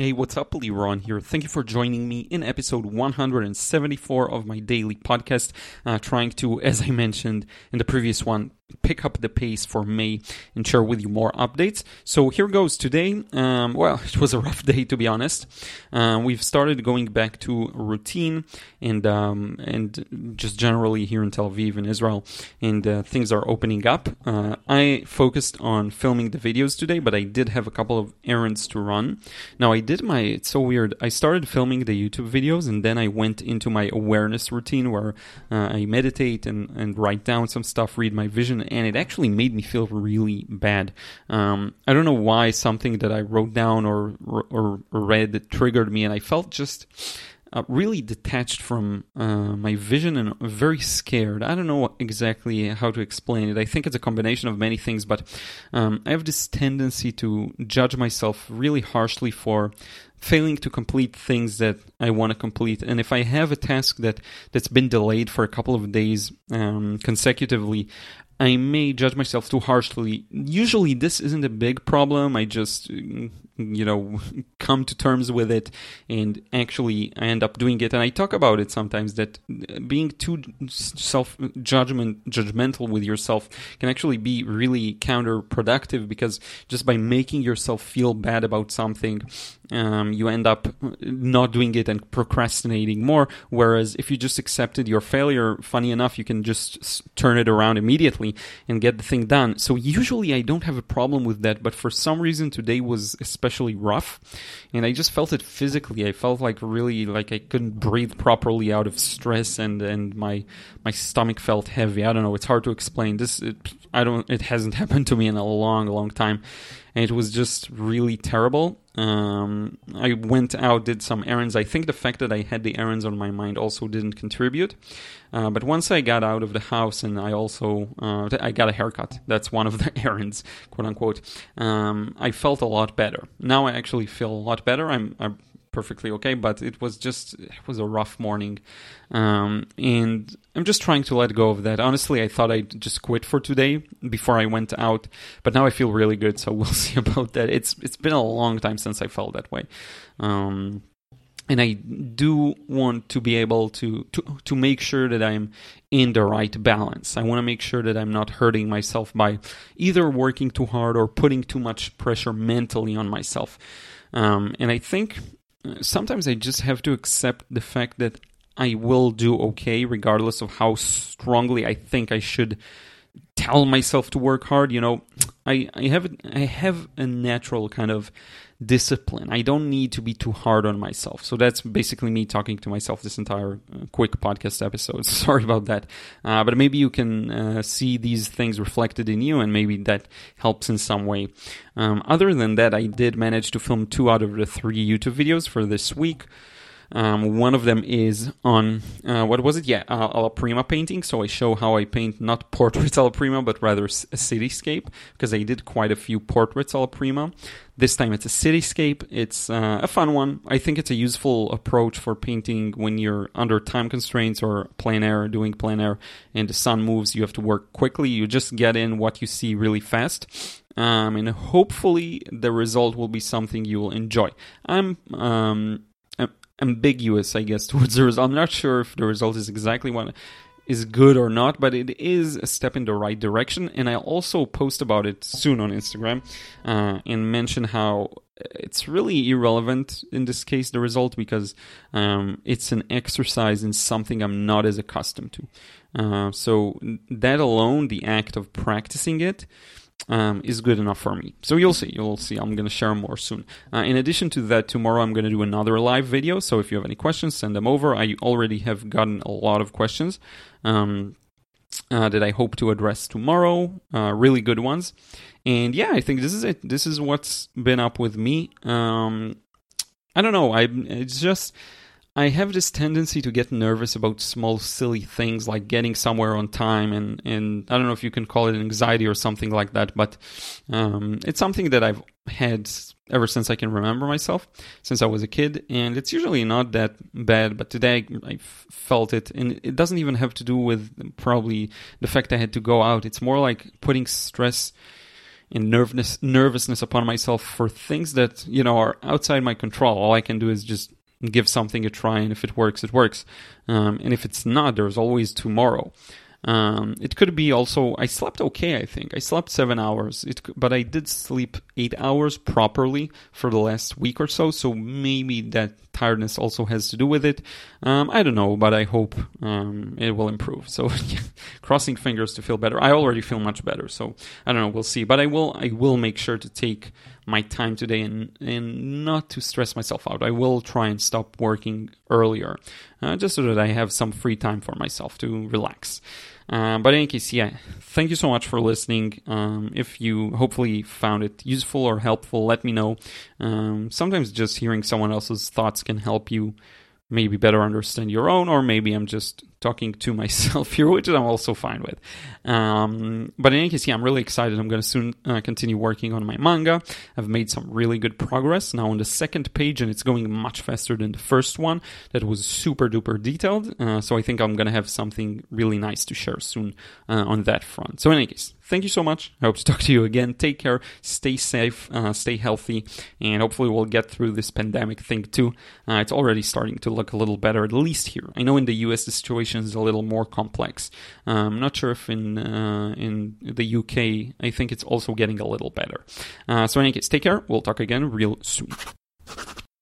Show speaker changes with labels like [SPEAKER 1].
[SPEAKER 1] Hey, what's up? Liron here. Thank you for joining me in episode 174 of my daily podcast. Uh, trying to, as I mentioned in the previous one, pick up the pace for May and share with you more updates. So here goes today. Um, well, it was a rough day to be honest. Uh, we've started going back to routine and um, and just generally here in Tel Aviv in Israel, and uh, things are opening up. Uh, I focused on filming the videos today, but I did have a couple of errands to run. Now I did my. It's so weird. I started filming the YouTube videos, and then I went into my awareness routine where uh, I meditate and and write down some stuff, read my vision and it actually made me feel really bad. Um, I don't know why something that I wrote down or or, read triggered me, and I felt just. Uh, really detached from uh, my vision and very scared. I don't know exactly how to explain it. I think it's a combination of many things, but um, I have this tendency to judge myself really harshly for failing to complete things that I want to complete. And if I have a task that that's been delayed for a couple of days um, consecutively, I may judge myself too harshly. Usually, this isn't a big problem. I just, mm, you know, come to terms with it and actually end up doing it. And I talk about it sometimes that being too self judgment judgmental with yourself can actually be really counterproductive because just by making yourself feel bad about something, um, you end up not doing it and procrastinating more. Whereas if you just accepted your failure, funny enough, you can just turn it around immediately and get the thing done. So usually I don't have a problem with that, but for some reason today was especially rough, and I just felt it physically. I felt like really like I couldn't breathe properly out of stress, and and my my stomach felt heavy. I don't know. It's hard to explain. This it, I don't. It hasn't happened to me in a long, long time, and it was just really terrible. Um, I went out, did some errands. I think the fact that I had the errands on my mind also didn't contribute. Uh, but once I got out of the house and I also uh, I got a haircut. That's one of the errands, quote unquote. Um, I felt a lot better. Now I actually feel a lot better. I'm, I'm perfectly okay, but it was just it was a rough morning, um, and I'm just trying to let go of that. Honestly, I thought I'd just quit for today before I went out, but now I feel really good. So we'll see about that. It's it's been a long time since I felt that way. Um, and I do want to be able to, to to make sure that I'm in the right balance. I want to make sure that I'm not hurting myself by either working too hard or putting too much pressure mentally on myself. Um, and I think sometimes I just have to accept the fact that I will do okay regardless of how strongly I think I should tell myself to work hard. You know, I, I have I have a natural kind of discipline. I don't need to be too hard on myself. So that's basically me talking to myself this entire uh, quick podcast episode. Sorry about that. Uh, but maybe you can uh, see these things reflected in you and maybe that helps in some way. Um, other than that, I did manage to film two out of the three YouTube videos for this week. Um, one of them is on uh, what was it? Yeah, uh, alla prima painting. So I show how I paint not portraits alla prima, but rather a cityscape because I did quite a few portraits alla prima. This time it's a cityscape. It's uh, a fun one. I think it's a useful approach for painting when you're under time constraints or plein air, doing plein air, and the sun moves. You have to work quickly. You just get in what you see really fast. Um, and hopefully the result will be something you will enjoy. I'm um, ambiguous, I guess, towards the result. I'm not sure if the result is exactly what is good or not, but it is a step in the right direction. And I'll also post about it soon on Instagram uh, and mention how it's really irrelevant in this case, the result, because um, it's an exercise in something I'm not as accustomed to. Uh, so that alone, the act of practicing it, um, is good enough for me. So you'll see, you'll see. I'm going to share more soon. Uh, in addition to that, tomorrow I'm going to do another live video. So if you have any questions, send them over. I already have gotten a lot of questions um, uh, that I hope to address tomorrow. Uh, really good ones. And yeah, I think this is it. This is what's been up with me. Um, I don't know. I it's just I have this tendency to get nervous about small, silly things like getting somewhere on time, and, and I don't know if you can call it anxiety or something like that, but um, it's something that I've had ever since I can remember myself, since I was a kid, and it's usually not that bad, but today I felt it, and it doesn't even have to do with probably the fact I had to go out. It's more like putting stress and nervousness nervousness upon myself for things that you know are outside my control. All I can do is just give something a try, and if it works, it works. Um, and if it's not, there's always tomorrow. Um, it could be also I slept okay. I think I slept seven hours, it, but I did sleep eight hours properly for the last week or so. So maybe that tiredness also has to do with it. Um, I don't know, but I hope um, it will improve. So crossing fingers to feel better. I already feel much better, so I don't know. We'll see. But I will I will make sure to take my time today and and not to stress myself out. I will try and stop working earlier, uh, just so that I have some free time for myself to relax. Uh, but in any case, yeah, thank you so much for listening. Um, if you hopefully found it useful or helpful, let me know. Um, sometimes just hearing someone else's thoughts can help you maybe better understand your own, or maybe I'm just talking to myself here, which I'm also fine with. Um, but in any case, yeah, I'm really excited. I'm going to soon uh, continue working on my manga. I've made some really good progress now on the second page, and it's going much faster than the first one. That was super duper detailed. Uh, so I think I'm going to have something really nice to share soon uh, on that front. So in any case, thank you so much. I hope to talk to you again. Take care, stay safe, uh, stay healthy, and hopefully we'll get through this pandemic thing too. Uh, it's already starting to look a little better, at least here. I know in the US the situation is a little more complex. I'm um, not sure if in uh, in the UK, I think it's also getting a little better. Uh, so in any case, take care. We'll talk again real soon.